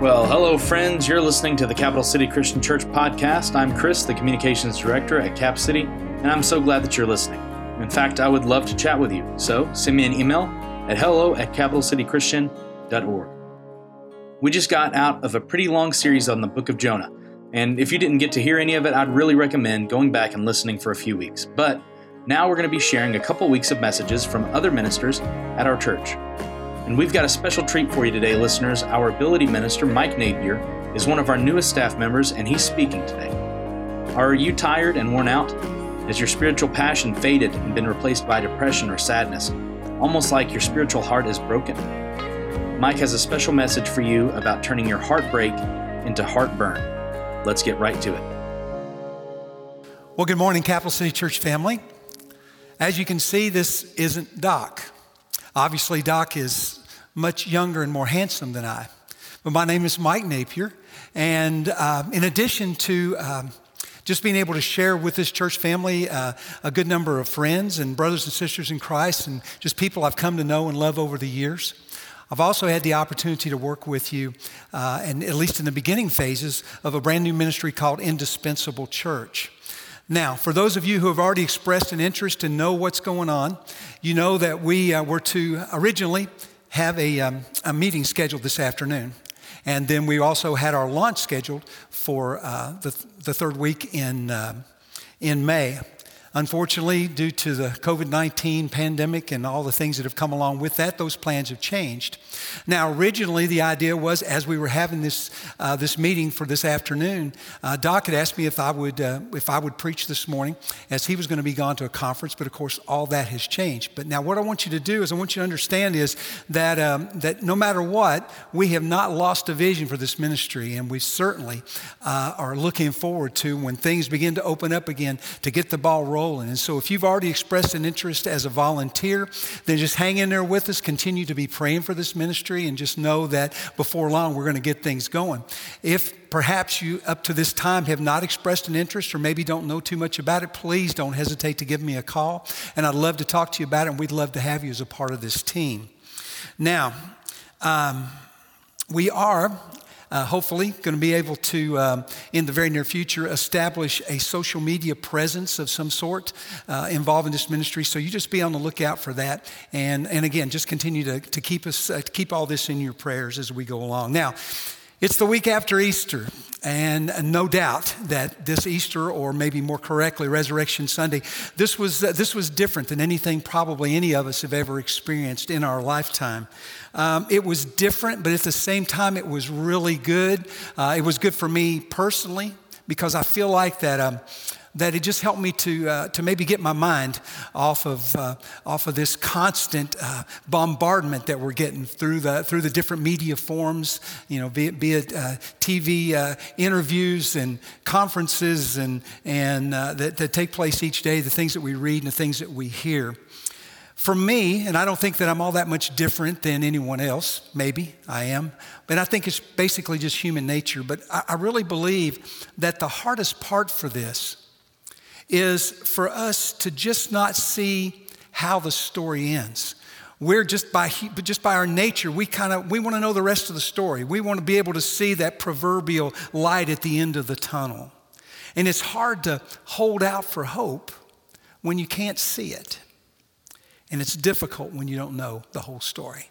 Well, hello, friends. You're listening to the Capital City Christian Church podcast. I'm Chris, the Communications Director at Cap City, and I'm so glad that you're listening. In fact, I would love to chat with you, so send me an email at hello at capitalcitychristian.org. We just got out of a pretty long series on the book of Jonah, and if you didn't get to hear any of it, I'd really recommend going back and listening for a few weeks. But now we're going to be sharing a couple weeks of messages from other ministers at our church. And we've got a special treat for you today, listeners. Our ability minister, Mike Napier, is one of our newest staff members, and he's speaking today. Are you tired and worn out? Has your spiritual passion faded and been replaced by depression or sadness? Almost like your spiritual heart is broken. Mike has a special message for you about turning your heartbreak into heartburn. Let's get right to it. Well, good morning, Capital City Church family. As you can see, this isn't Doc. Obviously, Doc is much younger and more handsome than I. But my name is Mike Napier. And uh, in addition to um, just being able to share with this church family uh, a good number of friends and brothers and sisters in Christ and just people I've come to know and love over the years. I've also had the opportunity to work with you, uh, and at least in the beginning phases of a brand new ministry called Indispensable Church. Now, for those of you who have already expressed an interest and know what's going on, you know that we uh, were to originally have a, um, a meeting scheduled this afternoon. And then we also had our launch scheduled for uh, the, the third week in, uh, in May. Unfortunately, due to the COVID 19 pandemic and all the things that have come along with that, those plans have changed. Now, originally, the idea was as we were having this, uh, this meeting for this afternoon, uh, Doc had asked me if I, would, uh, if I would preach this morning, as he was going to be gone to a conference, but of course, all that has changed. But now, what I want you to do is, I want you to understand is that, um, that no matter what, we have not lost a vision for this ministry, and we certainly uh, are looking forward to when things begin to open up again to get the ball rolling And so, if you've already expressed an interest as a volunteer, then just hang in there with us. Continue to be praying for this ministry and just know that before long we're going to get things going. If perhaps you, up to this time, have not expressed an interest or maybe don't know too much about it, please don't hesitate to give me a call. And I'd love to talk to you about it, and we'd love to have you as a part of this team. Now, um, we are uh, hopefully going to be able to, um, in the very near future, establish a social media presence of some sort uh, involving this ministry. So you just be on the lookout for that. And, and again, just continue to, to keep us, uh, to keep all this in your prayers as we go along. Now, it's the week after Easter, and no doubt that this Easter, or maybe more correctly, Resurrection Sunday, this was, uh, this was different than anything probably any of us have ever experienced in our lifetime. Um, it was different, but at the same time, it was really good. Uh, it was good for me personally because I feel like that. Um, that it just helped me to, uh, to maybe get my mind off of, uh, off of this constant uh, bombardment that we're getting through the, through the different media forms, you know, be it, be it uh, TV uh, interviews and conferences and, and uh, that, that take place each day, the things that we read and the things that we hear. For me, and I don't think that I'm all that much different than anyone else, maybe I am, but I think it's basically just human nature. But I, I really believe that the hardest part for this is for us to just not see how the story ends. We're just by, just by our nature, we kind of, we want to know the rest of the story. We want to be able to see that proverbial light at the end of the tunnel. And it's hard to hold out for hope when you can't see it. And it's difficult when you don't know the whole story.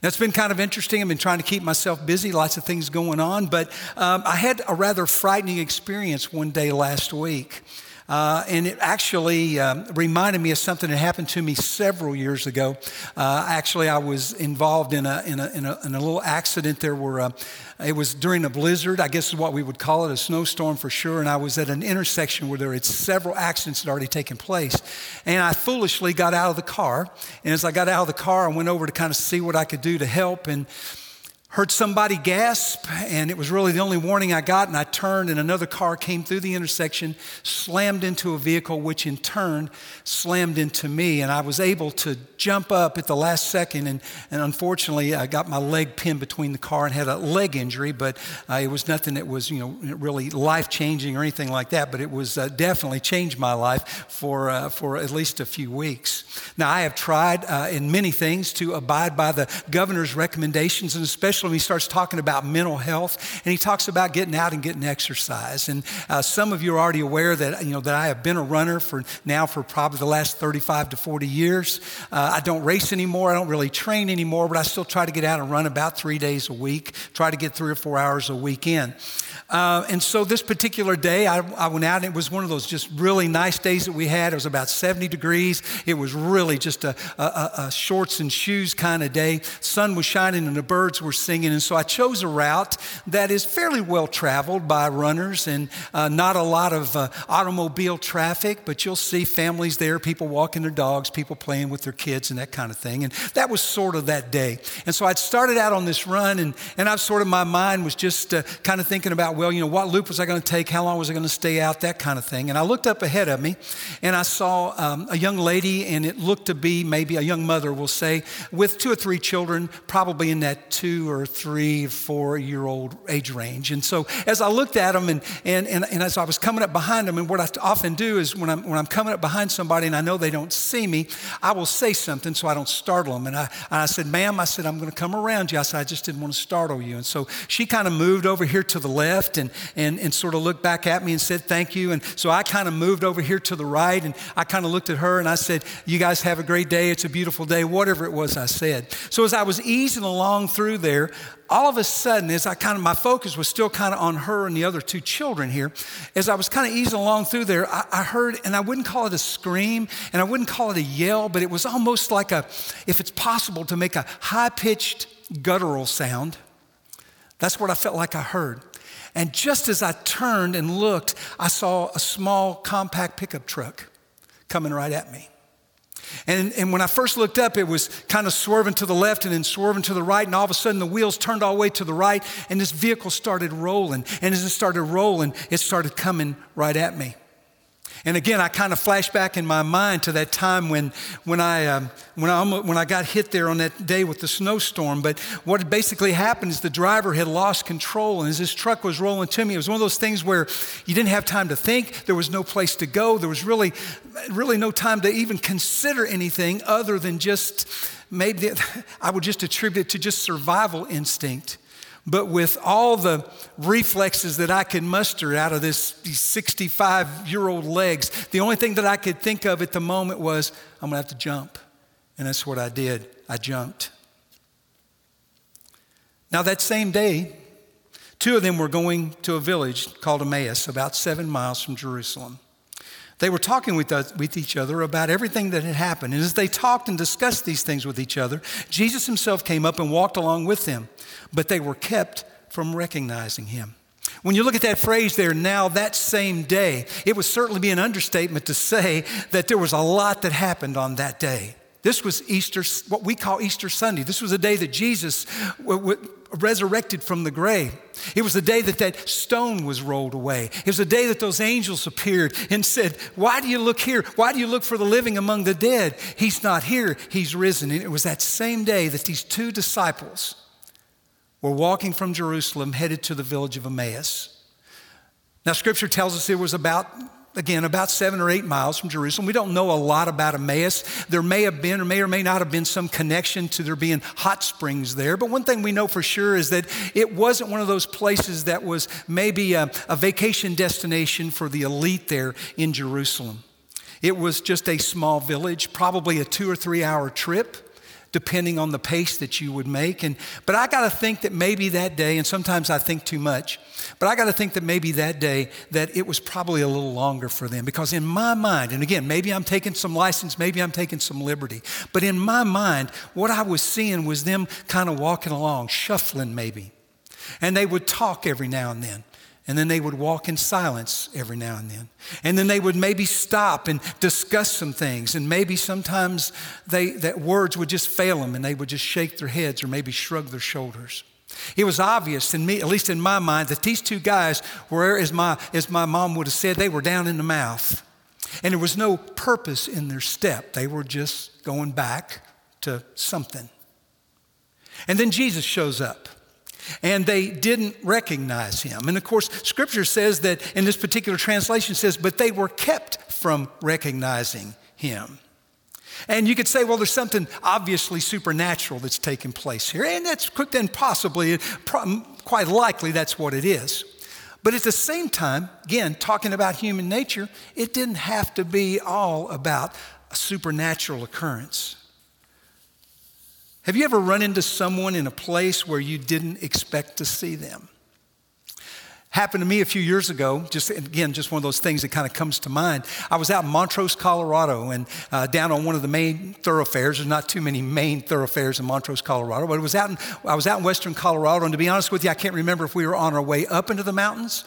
That's been kind of interesting. I've been trying to keep myself busy, lots of things going on, but um, I had a rather frightening experience one day last week. Uh, and it actually um, reminded me of something that happened to me several years ago. Uh, actually, I was involved in a, in a, in a, in a little accident. There were, uh, it was during a blizzard, I guess is what we would call it, a snowstorm for sure. And I was at an intersection where there had several accidents had already taken place. And I foolishly got out of the car. And as I got out of the car, I went over to kind of see what I could do to help. And heard somebody gasp, and it was really the only warning I got. And I turned, and another car came through the intersection, slammed into a vehicle, which in turn slammed into me. And I was able to jump up at the last second, and, and unfortunately, I got my leg pinned between the car and had a leg injury, but uh, it was nothing that was, you know, really life changing or anything like that. But it was uh, definitely changed my life for, uh, for at least a few weeks. Now, I have tried uh, in many things to abide by the governor's recommendations, and especially when he starts talking about mental health, and he talks about getting out and getting exercise. And uh, some of you are already aware that, you know, that I have been a runner for now for probably the last 35 to 40 years. Uh, I don't race anymore. I don't really train anymore, but I still try to get out and run about three days a week, try to get three or four hours a week in. Uh, and so this particular day, I, I, went out and it was one of those just really nice days that we had. It was about 70 degrees. It was really just a, a, a shorts and shoes kind of day. Sun was shining and the birds were singing. And so I chose a route that is fairly well traveled by runners and uh, not a lot of uh, automobile traffic, but you'll see families there, people walking their dogs, people playing with their kids and that kind of thing. And that was sort of that day. And so I'd started out on this run and, and I sort of, my mind was just uh, kind of thinking about, well, you know, what loop was I going to take? How long was I going to stay out? That kind of thing. And I looked up ahead of me and I saw um, a young lady, and it looked to be maybe a young mother, we'll say, with two or three children, probably in that two or three, four year old age range. And so as I looked at them and, and, and, and as I was coming up behind them, and what I often do is when I'm, when I'm coming up behind somebody and I know they don't see me, I will say something so I don't startle them. And I, and I said, ma'am, I said, I'm going to come around you. I said, I just didn't want to startle you. And so she kind of moved over here to the left left and, and, and sort of looked back at me and said, Thank you. And so I kind of moved over here to the right and I kind of looked at her and I said, You guys have a great day. It's a beautiful day, whatever it was I said. So as I was easing along through there, all of a sudden, as I kind of, my focus was still kind of on her and the other two children here, as I was kind of easing along through there, I, I, heard, and I wouldn't call it a scream, and I wouldn't call it a yell, but it was almost like a, if it's possible to make a high pitched guttural sound. That's what I felt like I heard. And just as I turned and looked, I saw a small compact pickup truck coming right at me. And, and when I first looked up, it was kind of swerving to the left and then swerving to the right. And all of a sudden, the wheels turned all the way to the right, and this vehicle started rolling. And as it started rolling, it started coming right at me. And again, I kind of flash back in my mind to that time when, when, I, um, when, I when I got hit there on that day with the snowstorm. But what basically happened is the driver had lost control. And as this truck was rolling to me, it was one of those things where you didn't have time to think. There was no place to go. There was really, really no time to even consider anything other than just maybe, I would just attribute it to just survival instinct. But with all the reflexes that I could muster out of this, these 65 year old legs, the only thing that I could think of at the moment was, I'm gonna have to jump. And that's what I did. I jumped. Now, that same day, two of them were going to a village called Emmaus, about seven miles from Jerusalem. They were talking with, us, with each other about everything that had happened. And as they talked and discussed these things with each other, Jesus himself came up and walked along with them, but they were kept from recognizing him. When you look at that phrase there, now that same day, it would certainly be an understatement to say that there was a lot that happened on that day. This was Easter, what we call Easter Sunday. This was a day that Jesus resurrected from the grave. It was the day that that stone was rolled away. It was the day that those angels appeared and said, Why do you look here? Why do you look for the living among the dead? He's not here, he's risen. And it was that same day that these two disciples were walking from Jerusalem headed to the village of Emmaus. Now, scripture tells us it was about again, about seven or eight miles from Jerusalem. We don't know a lot about Emmaus. There may have been or may or may not have been some connection to there being hot springs there. But one thing we know for sure is that it wasn't one of those places that was maybe a, a vacation destination for the elite there in Jerusalem. It was just a small village, probably a two or three hour trip depending on the pace that you would make. And, but I got to think that maybe that day, and sometimes I think too much, but I got to think that maybe that day that it was probably a little longer for them because in my mind, and again, maybe I'm taking some license, maybe I'm taking some liberty, but in my mind, what I was seeing was them kind of walking along, shuffling maybe. And they would talk every now and then. And then they would walk in silence every now and then. And then they would maybe stop and discuss some things. And maybe sometimes they, that words would just fail them and they would just shake their heads or maybe shrug their shoulders. It was obvious in me, at least in my mind, that these two guys were, as my, as my mom would have said, they were down in the mouth. And there was no purpose in their step. They were just going back to something. And then Jesus shows up and they didn't recognize him. And of course, scripture says that in this particular translation says, but they were kept from recognizing him. And you could say, well, there's something obviously supernatural that's taking place here. And that's then possibly, quite likely, that's what it is. But at the same time, again, talking about human nature, it didn't have to be all about a supernatural occurrence. Have you ever run into someone in a place where you didn't expect to see them? Happened to me a few years ago, just again, just one of those things that kind of comes to mind. I was out in Montrose, Colorado, and uh, down on one of the main thoroughfares. There's not too many main thoroughfares in Montrose, Colorado, but it was out in, I was out in western Colorado, and to be honest with you, I can't remember if we were on our way up into the mountains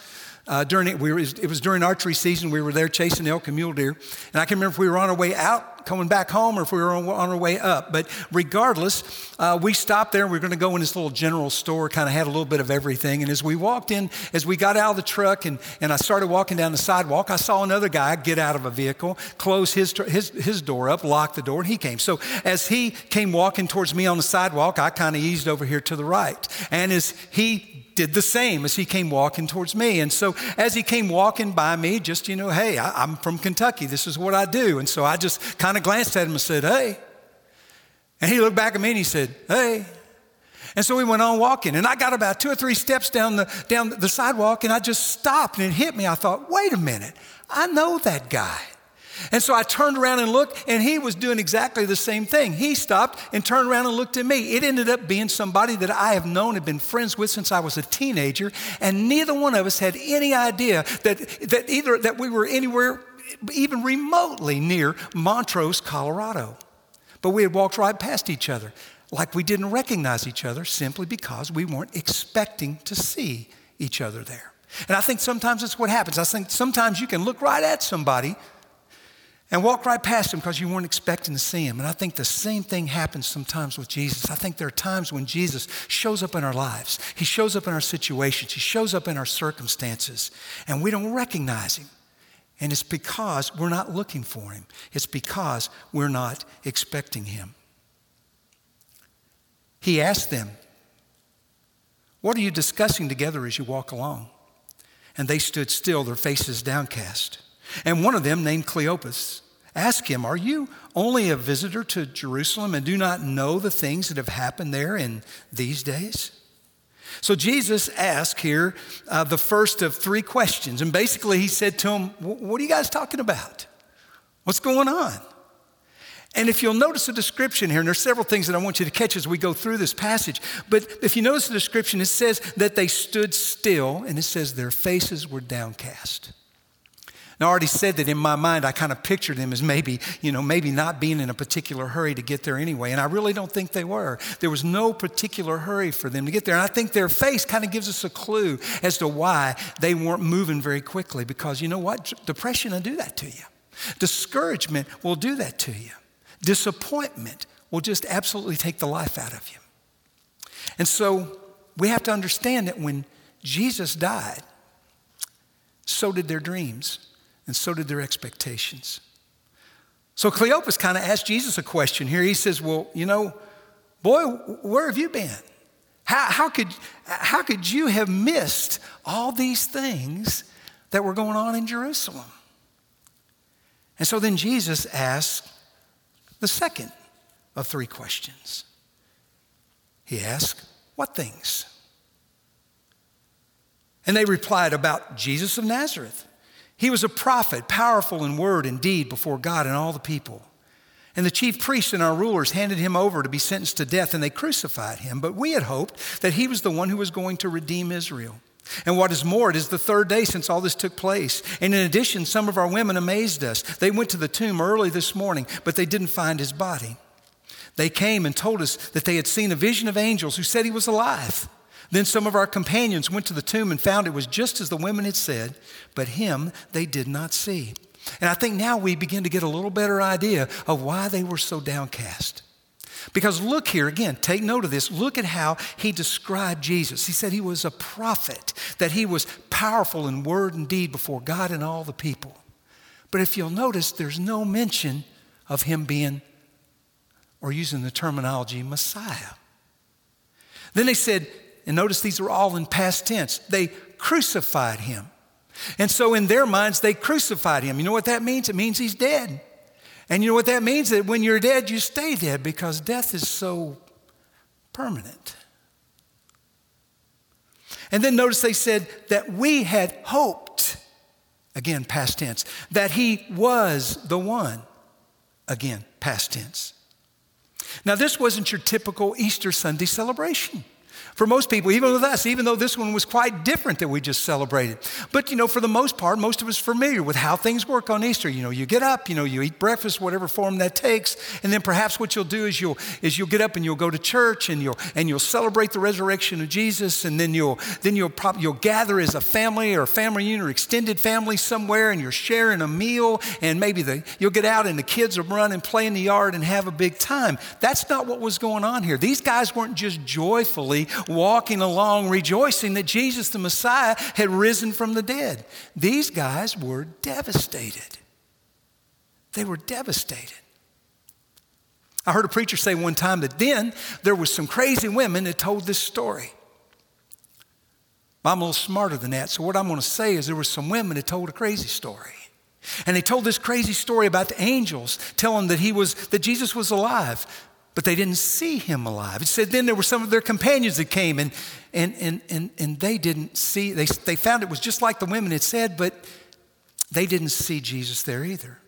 uh, during it, we were, it was during archery season. We were there chasing elk and mule deer. And I can remember if we were on our way out, coming back home, or if we were on, on our way up. But regardless, uh, we stopped there. We were going to go in this little general store, kind of had a little bit of everything. And as we walked in, as we got out of the truck and, and I started walking down the sidewalk, I saw another guy get out of a vehicle, close his, his, his door up, lock the door, and he came. So as he came walking towards me on the sidewalk, I kind of eased over here to the right. And as he did the same as he came walking towards me. And so as he came walking by me, just, you know, hey, I, am from Kentucky. This is what I do. And so I just kind of glanced at him and said, hey. And he looked back at me and he said, hey. And so we went on walking. And I got about two or three steps down the, down the sidewalk and I just stopped and it hit me. I thought, wait a minute, I know that guy. And so I turned around and looked, and he was doing exactly the same thing. He stopped and turned around and looked at me. It ended up being somebody that I have known and been friends with since I was a teenager, and neither one of us had any idea that, that either that we were anywhere even remotely near Montrose, Colorado. But we had walked right past each other, like we didn't recognize each other simply because we weren't expecting to see each other there. And I think sometimes that's what happens. I think sometimes you can look right at somebody and walk right past him because you weren't expecting to see him. And I think the same thing happens sometimes with Jesus. I think there are times when Jesus shows up in our lives, he shows up in our situations, he shows up in our circumstances, and we don't recognize him. And it's because we're not looking for him, it's because we're not expecting him. He asked them, What are you discussing together as you walk along? And they stood still, their faces downcast. And one of them, named Cleopas, asked him, Are you only a visitor to Jerusalem and do not know the things that have happened there in these days? So Jesus asked here uh, the first of three questions. And basically, he said to him, What are you guys talking about? What's going on? And if you'll notice the description here, and there's several things that I want you to catch as we go through this passage, but if you notice the description, it says that they stood still, and it says their faces were downcast. I already said that in my mind, I kind of pictured them as maybe, you know, maybe not being in a particular hurry to get there anyway. And I really don't think they were. There was no particular hurry for them to get there. And I think their face kind of gives us a clue as to why they weren't moving very quickly. Because you know what? Depression will do that to you, discouragement will do that to you, disappointment will just absolutely take the life out of you. And so we have to understand that when Jesus died, so did their dreams and so did their expectations. So Cleopas kind of asked Jesus a question here. He says, Well, you know, boy, where have you been? How, how, could, how could you have missed all these things that were going on in Jerusalem? And so then Jesus asked the second of three questions. He asked, What things? And they replied about Jesus of Nazareth. He was a prophet, powerful in word and deed before God and all the people. And the chief priests and our rulers handed him over to be sentenced to death, and they crucified him. But we had hoped that he was the one who was going to redeem Israel. And what is more, it is the third day since all this took place. And in addition, some of our women amazed us. They went to the tomb early this morning, but they didn't find his body. They came and told us that they had seen a vision of angels who said he was alive. Then some of our companions went to the tomb and found it was just as the women had said, but him they did not see. And I think now we begin to get a little better idea of why they were so downcast. Because look here, again, take note of this. Look at how he described Jesus. He said he was a prophet, that he was powerful in word and deed before God and all the people. But if you'll notice, there's no mention of him being, or using the terminology, Messiah. Then they said, and notice these are all in past tense. They crucified him. And so in their minds, they crucified him. You know what that means? It means he's dead. And you know what that means? That when you're dead, you stay dead because death is so permanent. And then notice they said that we had hoped, again, past tense, that he was the one, again, past tense. Now, this wasn't your typical Easter Sunday celebration for most people, even with us, even though this one was quite different that we just celebrated. But, you know, for the most part, most of us are familiar with how things work on Easter. You know, you get up, you know, you eat breakfast, whatever form that takes, and then perhaps what you'll do is you'll, is you'll get up and you'll go to church and you'll, and you'll celebrate the resurrection of Jesus, and then you'll, then you'll, prob- you'll gather as a family or a family unit or extended family somewhere and you're sharing a meal, and maybe the, you'll get out and the kids will run and play in the yard and have a big time. That's not what was going on here. These guys weren't just joyfully walking along rejoicing that Jesus the Messiah had risen from the dead. These guys were devastated. They were devastated. I heard a preacher say one time that then there was some crazy women that told this story. I'm a little smarter than that, so what I'm going to say is there were some women that told a crazy story. And they told this crazy story about the angels telling that he was that Jesus was alive but they didn't see him alive. It said then there were some of their companions that came and, and, and, and, and they didn't see, they, they found it was just like the women had said, but they didn't see Jesus there either.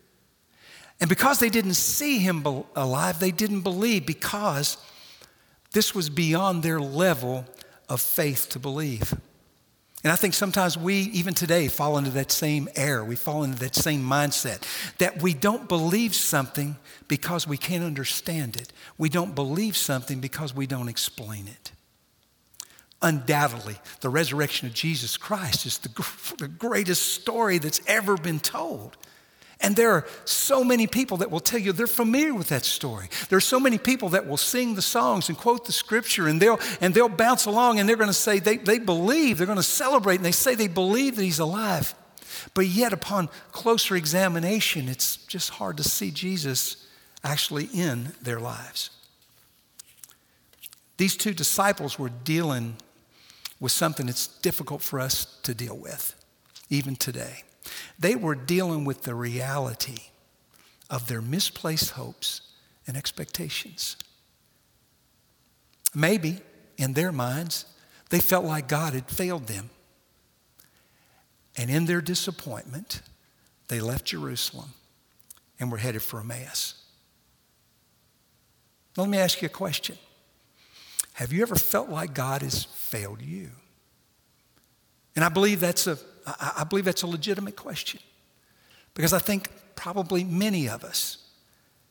And because they didn't see him alive, they didn't believe because this was beyond their level of faith to believe. And I think sometimes we, even today, fall into that same error. We fall into that same mindset that we don't believe something because we can't understand it. We don't believe something because we don't explain it. Undoubtedly, the resurrection of Jesus Christ is the, the greatest story that's ever been told. And there are so many people that will tell you they're familiar with that story. There are so many people that will sing the songs and quote the scripture and they'll, and they'll bounce along and they're going to say they, they believe, they're going to celebrate, and they say they believe that he's alive. But yet, upon closer examination, it's just hard to see Jesus actually in their lives. These two disciples were dealing with something that's difficult for us to deal with, even today. They were dealing with the reality of their misplaced hopes and expectations. Maybe in their minds, they felt like God had failed them. And in their disappointment, they left Jerusalem and were headed for Emmaus. Let me ask you a question Have you ever felt like God has failed you? And I believe that's a I, I believe that's a legitimate question because I think probably many of us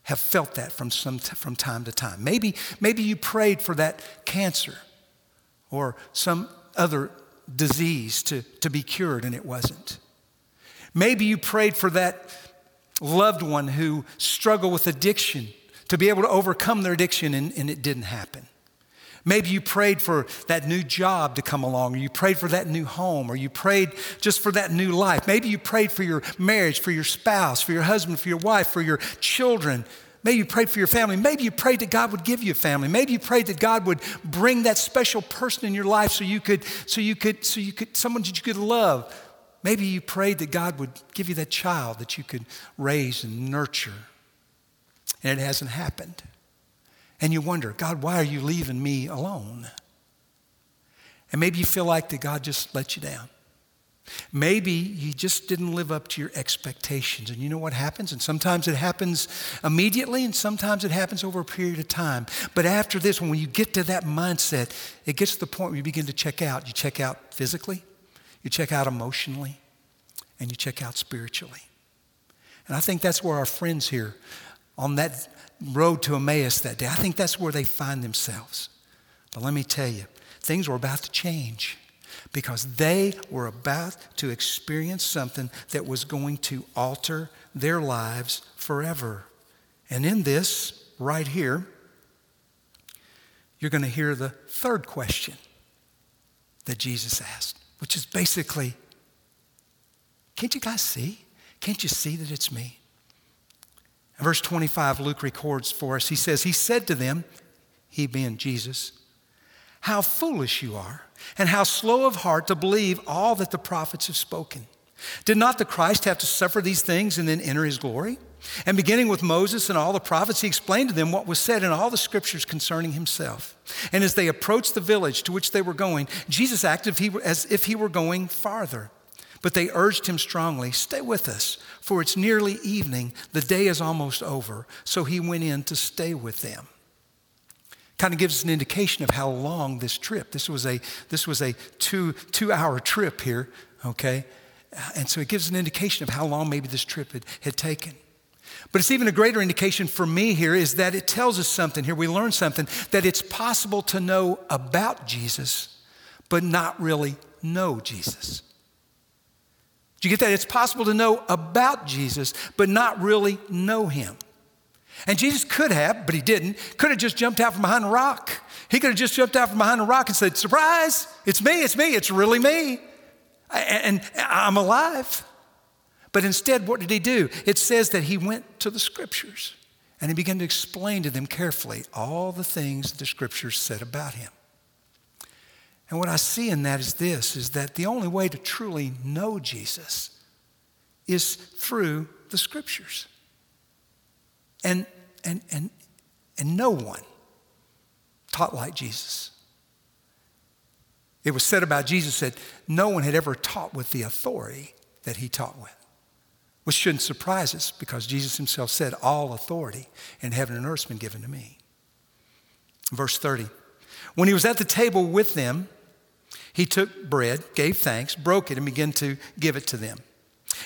have felt that from, some, from time to time. Maybe, maybe you prayed for that cancer or some other disease to, to be cured and it wasn't. Maybe you prayed for that loved one who struggled with addiction to be able to overcome their addiction and, and it didn't happen. Maybe you prayed for that new job to come along, or you prayed for that new home, or you prayed just for that new life. Maybe you prayed for your marriage, for your spouse, for your husband, for your wife, for your children. Maybe you prayed for your family. Maybe you prayed that God would give you a family. Maybe you prayed that God would bring that special person in your life so you could, so you could, so you could, someone that you could love. Maybe you prayed that God would give you that child that you could raise and nurture. And it hasn't happened. And you wonder, God, why are you leaving me alone? And maybe you feel like that God just let you down. Maybe you just didn't live up to your expectations. And you know what happens? And sometimes it happens immediately, and sometimes it happens over a period of time. But after this, when you get to that mindset, it gets to the point where you begin to check out. You check out physically, you check out emotionally, and you check out spiritually. And I think that's where our friends here on that road to Emmaus that day. I think that's where they find themselves. But let me tell you, things were about to change because they were about to experience something that was going to alter their lives forever. And in this, right here, you're going to hear the third question that Jesus asked, which is basically, can't you guys see? Can't you see that it's me? Verse 25, Luke records for us. He says, He said to them, He being Jesus, How foolish you are, and how slow of heart to believe all that the prophets have spoken. Did not the Christ have to suffer these things and then enter his glory? And beginning with Moses and all the prophets, he explained to them what was said in all the scriptures concerning himself. And as they approached the village to which they were going, Jesus acted as if he were going farther. But they urged him strongly, Stay with us, for it's nearly evening. The day is almost over. So he went in to stay with them. Kind of gives us an indication of how long this trip. This was a, this was a two, two hour trip here, okay? And so it gives an indication of how long maybe this trip had, had taken. But it's even a greater indication for me here is that it tells us something here. We learn something that it's possible to know about Jesus, but not really know Jesus. Do you get that? It's possible to know about Jesus, but not really know him. And Jesus could have, but he didn't, could have just jumped out from behind a rock. He could have just jumped out from behind a rock and said, Surprise, it's me, it's me, it's really me. And I'm alive. But instead, what did he do? It says that he went to the scriptures and he began to explain to them carefully all the things the scriptures said about him. And what I see in that is this is that the only way to truly know Jesus is through the scriptures. And and and and no one taught like Jesus. It was said about Jesus that no one had ever taught with the authority that he taught with which shouldn't surprise us because Jesus himself said, All authority in heaven and earth has been given to me. Verse 30. When he was at the table with them, he took bread, gave thanks, broke it, and began to give it to them.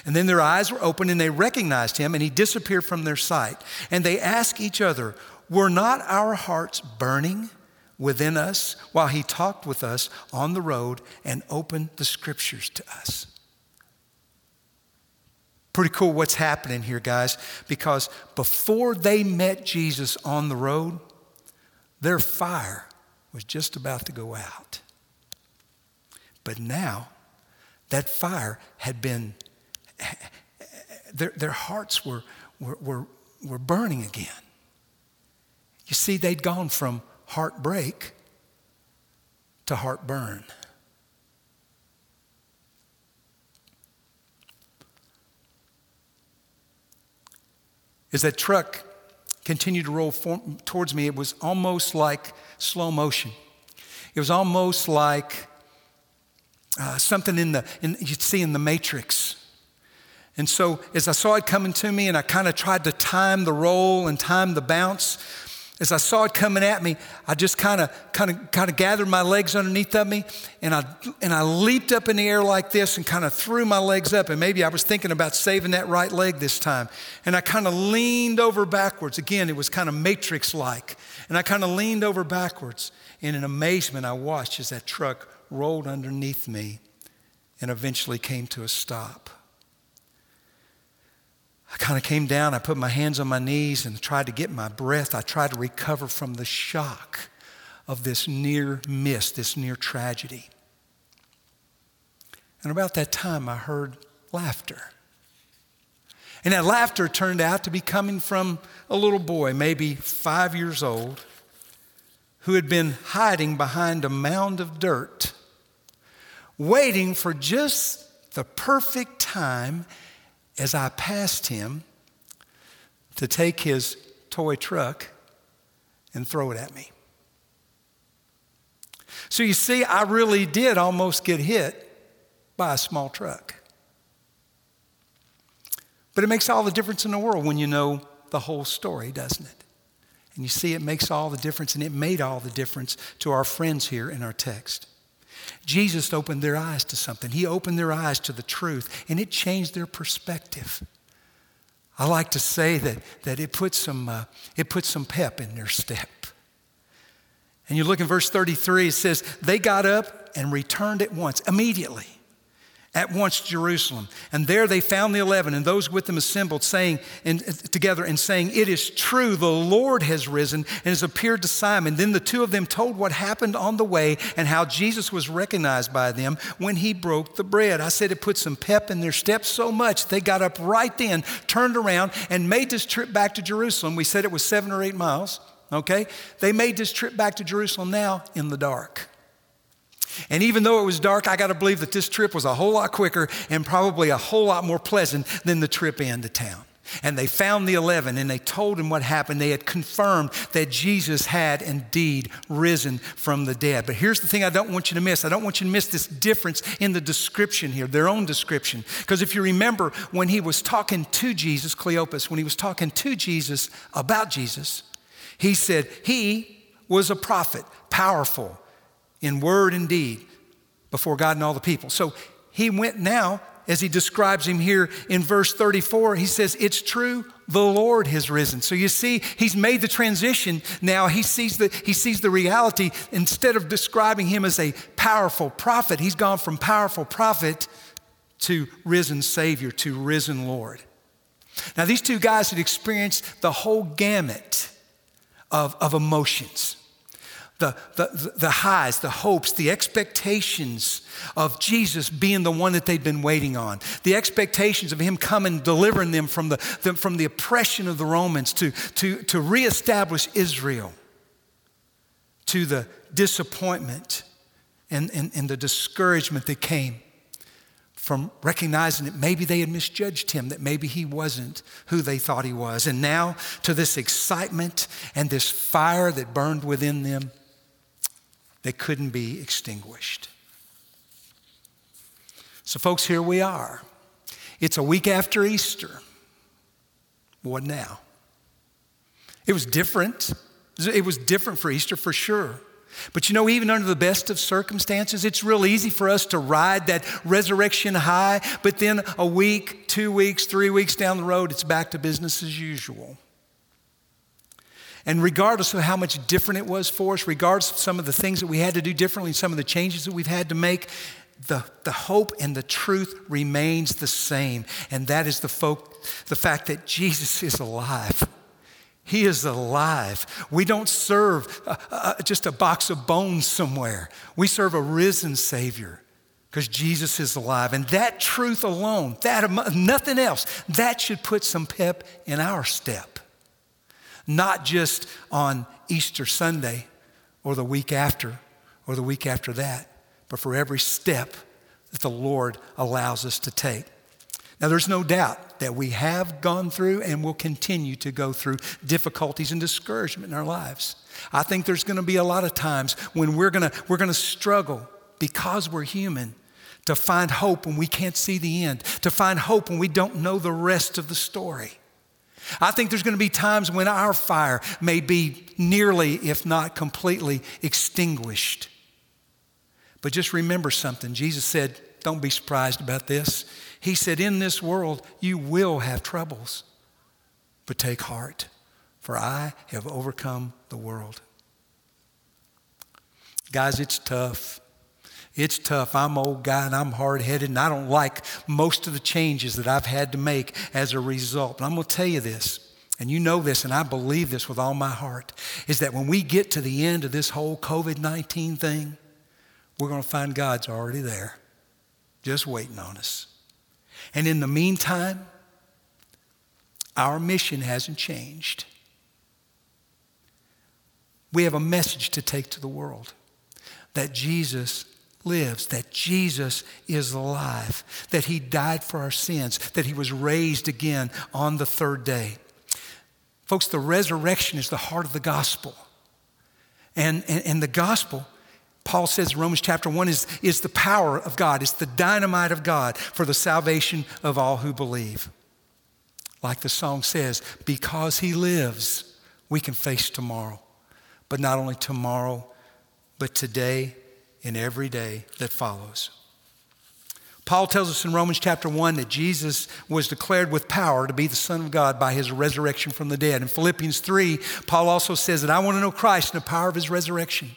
And then their eyes were opened and they recognized him, and he disappeared from their sight. And they asked each other, Were not our hearts burning within us while he talked with us on the road and opened the scriptures to us? Pretty cool what's happening here, guys, because before they met Jesus on the road, their fire was just about to go out. But now, that fire had been, their, their hearts were, were, were, were burning again. You see, they'd gone from heartbreak to heartburn. As that truck continued to roll for, towards me, it was almost like slow motion. It was almost like uh, something in the, in, you'd see in the Matrix. And so as I saw it coming to me and I kind of tried to time the roll and time the bounce, as I saw it coming at me, I just kind of, kind of, kind of gathered my legs underneath of me, and I, and I leaped up in the air like this and kind of threw my legs up. And maybe I was thinking about saving that right leg this time. And I kind of leaned over backwards. Again, it was kind of matrix-like. And I kind of leaned over backwards. And in amazement, I watched as that truck rolled underneath me and eventually came to a stop. I kind of came down, I put my hands on my knees and tried to get my breath. I tried to recover from the shock of this near miss, this near tragedy. And about that time, I heard laughter. And that laughter turned out to be coming from a little boy, maybe five years old, who had been hiding behind a mound of dirt, waiting for just the perfect time as I passed him to take his toy truck and throw it at me. So you see, I really did almost get hit by a small truck. But it makes all the difference in the world when you know the whole story, doesn't it? And you see, it makes all the difference, and it made all the difference to our friends here in our text. Jesus opened their eyes to something. He opened their eyes to the truth, and it changed their perspective. I like to say that, that it, put some, uh, it put some pep in their step. And you look in verse 33, it says, They got up and returned at once, immediately at once Jerusalem. And there they found the eleven and those with them assembled, saying and, uh, together and saying, It is true, the Lord has risen and has appeared to Simon. Then the two of them told what happened on the way and how Jesus was recognized by them when he broke the bread. I said it put some pep in their steps so much they got up right then, turned around, and made this trip back to Jerusalem. We said it was seven or eight miles, okay? They made this trip back to Jerusalem now in the dark. And even though it was dark, I got to believe that this trip was a whole lot quicker and probably a whole lot more pleasant than the trip into town. And they found the 11 and they told him what happened. They had confirmed that Jesus had indeed risen from the dead. But here's the thing I don't want you to miss I don't want you to miss this difference in the description here, their own description. Because if you remember when he was talking to Jesus, Cleopas, when he was talking to Jesus about Jesus, he said he was a prophet, powerful in word and deed before God and all the people. So he went now as he describes him here in verse 34, he says, It's true, the Lord has risen. So you see, he's made the transition now. He sees the, he sees the reality. Instead of describing him as a powerful prophet, he's gone from powerful prophet to risen Savior, to risen Lord. Now, these two guys had experienced the whole gamut of, of emotions the, the, the highs, the hopes, the expectations of Jesus being the one that they'd been waiting on, the expectations of Him coming, delivering them from the, from the oppression of the Romans to, to, to reestablish Israel, to the disappointment and, and, and the discouragement that came from recognizing that maybe they had misjudged him, that maybe he wasn't who they thought he was. And now to this excitement and this fire that burned within them that couldn't be extinguished. So, folks, here we are. It's a week after Easter. What now? It was different. It was different for Easter for sure. But you know, even under the best of circumstances, it's real easy for us to ride that resurrection high, but then a week, two weeks, three weeks down the road, it's back to business as usual. And regardless of how much different it was for us, regardless of some of the things that we had to do differently, some of the changes that we've had to make, the, the hope and the truth remains the same. And that is the, folk, the fact that Jesus is alive. He is alive. We don't serve uh, uh, just a box of bones somewhere. We serve a risen Savior because Jesus is alive. And that truth alone, that nothing else, that should put some pep in our step not just on Easter Sunday or the week after or the week after that, but for every step that the Lord allows us to take. Now, there's no doubt that we have gone through and will continue to go through difficulties and discouragement in our lives. I think there's going to be a lot of times when we're going to, we're going to struggle because we're human to find hope when we can't see the end, to find hope when we don't know the rest of the story. I think there's going to be times when our fire may be nearly, if not completely, extinguished. But just remember something. Jesus said, Don't be surprised about this. He said, In this world, you will have troubles, but take heart, for I have overcome the world. Guys, it's tough. It's tough. I'm old guy and I'm hard headed, and I don't like most of the changes that I've had to make as a result. But I'm going to tell you this, and you know this, and I believe this with all my heart, is that when we get to the end of this whole COVID 19 thing, we're going to find God's already there, just waiting on us. And in the meantime, our mission hasn't changed. We have a message to take to the world that Jesus lives, that Jesus is alive, that he died for our sins, that he was raised again on the third day. Folks, the resurrection is the heart of the gospel. And, and, and the gospel, Paul says in Romans chapter 1, is, is the power of God, it's the dynamite of God for the salvation of all who believe. Like the song says, because he lives, we can face tomorrow. But not only tomorrow, but today in every day that follows. Paul tells us in Romans chapter 1 that Jesus was declared with power to be the Son of God by his resurrection from the dead. In Philippians 3, Paul also says that I want to know Christ and the power of his resurrection.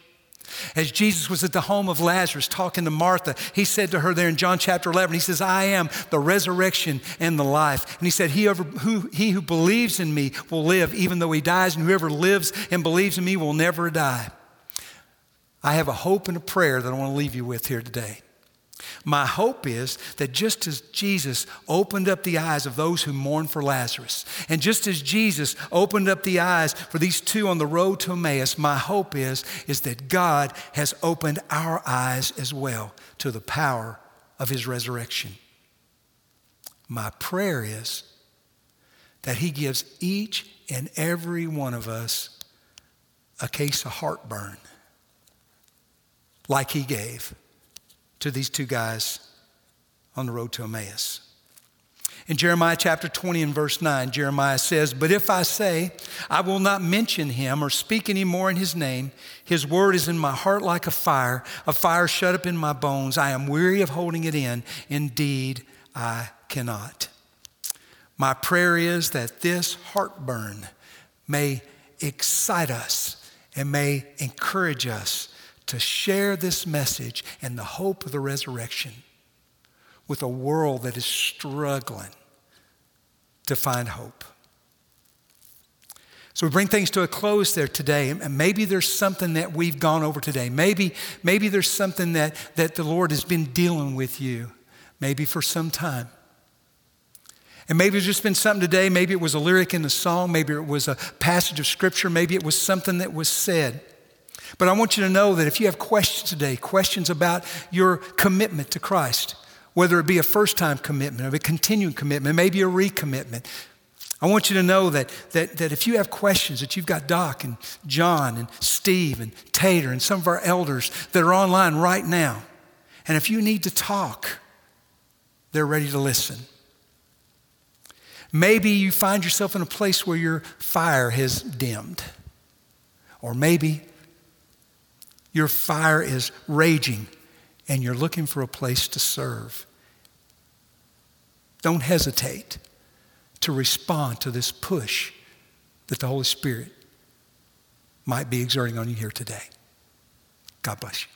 As Jesus was at the home of Lazarus talking to Martha, he said to her there in John chapter 11, he says, I am the resurrection and the life. And he said, he, who, he who believes in me will live even though he dies, and whoever lives and believes in me will never die. I have a hope and a prayer that I want to leave you with here today. My hope is that just as Jesus opened up the eyes of those who mourn for Lazarus, and just as Jesus opened up the eyes for these two on the road to Emmaus, my hope is, is that God has opened our eyes as well to the power of his resurrection. My prayer is that He gives each and every one of us a case of heartburn, like He gave to these two guys on the road to Emmaus. In Jeremiah chapter 20 and verse 9, Jeremiah says, But if I say, I will not mention him or speak any more in his name, his word is in my heart like a fire, a fire shut up in my bones. I am weary of holding it in. Indeed, I cannot. My prayer is that this heartburn may excite us and may encourage us to share this message and the hope of the resurrection with a world that is struggling to find hope. So we bring things to a close there today. And maybe there's something that we've gone over today. Maybe, maybe there's something that, that the Lord has been dealing with you, maybe for some time. And maybe it's just been something today. Maybe it was a lyric in a song. Maybe it was a passage of scripture. Maybe it was something that was said. But I want you to know that if you have questions today, questions about your commitment to Christ, whether it be a first time commitment, or a continuing commitment, maybe a recommitment. I want you to know that, that, that if you have questions, that you've got Doc and John and Steve and Tater and some of our elders that are online right now. And if you need to talk, they're ready to listen. Maybe you find yourself in a place where your fire has dimmed. Or maybe your fire is raging and you're looking for a place to serve, don't hesitate to respond to this push that the Holy Spirit might be exerting on you here today. God bless you.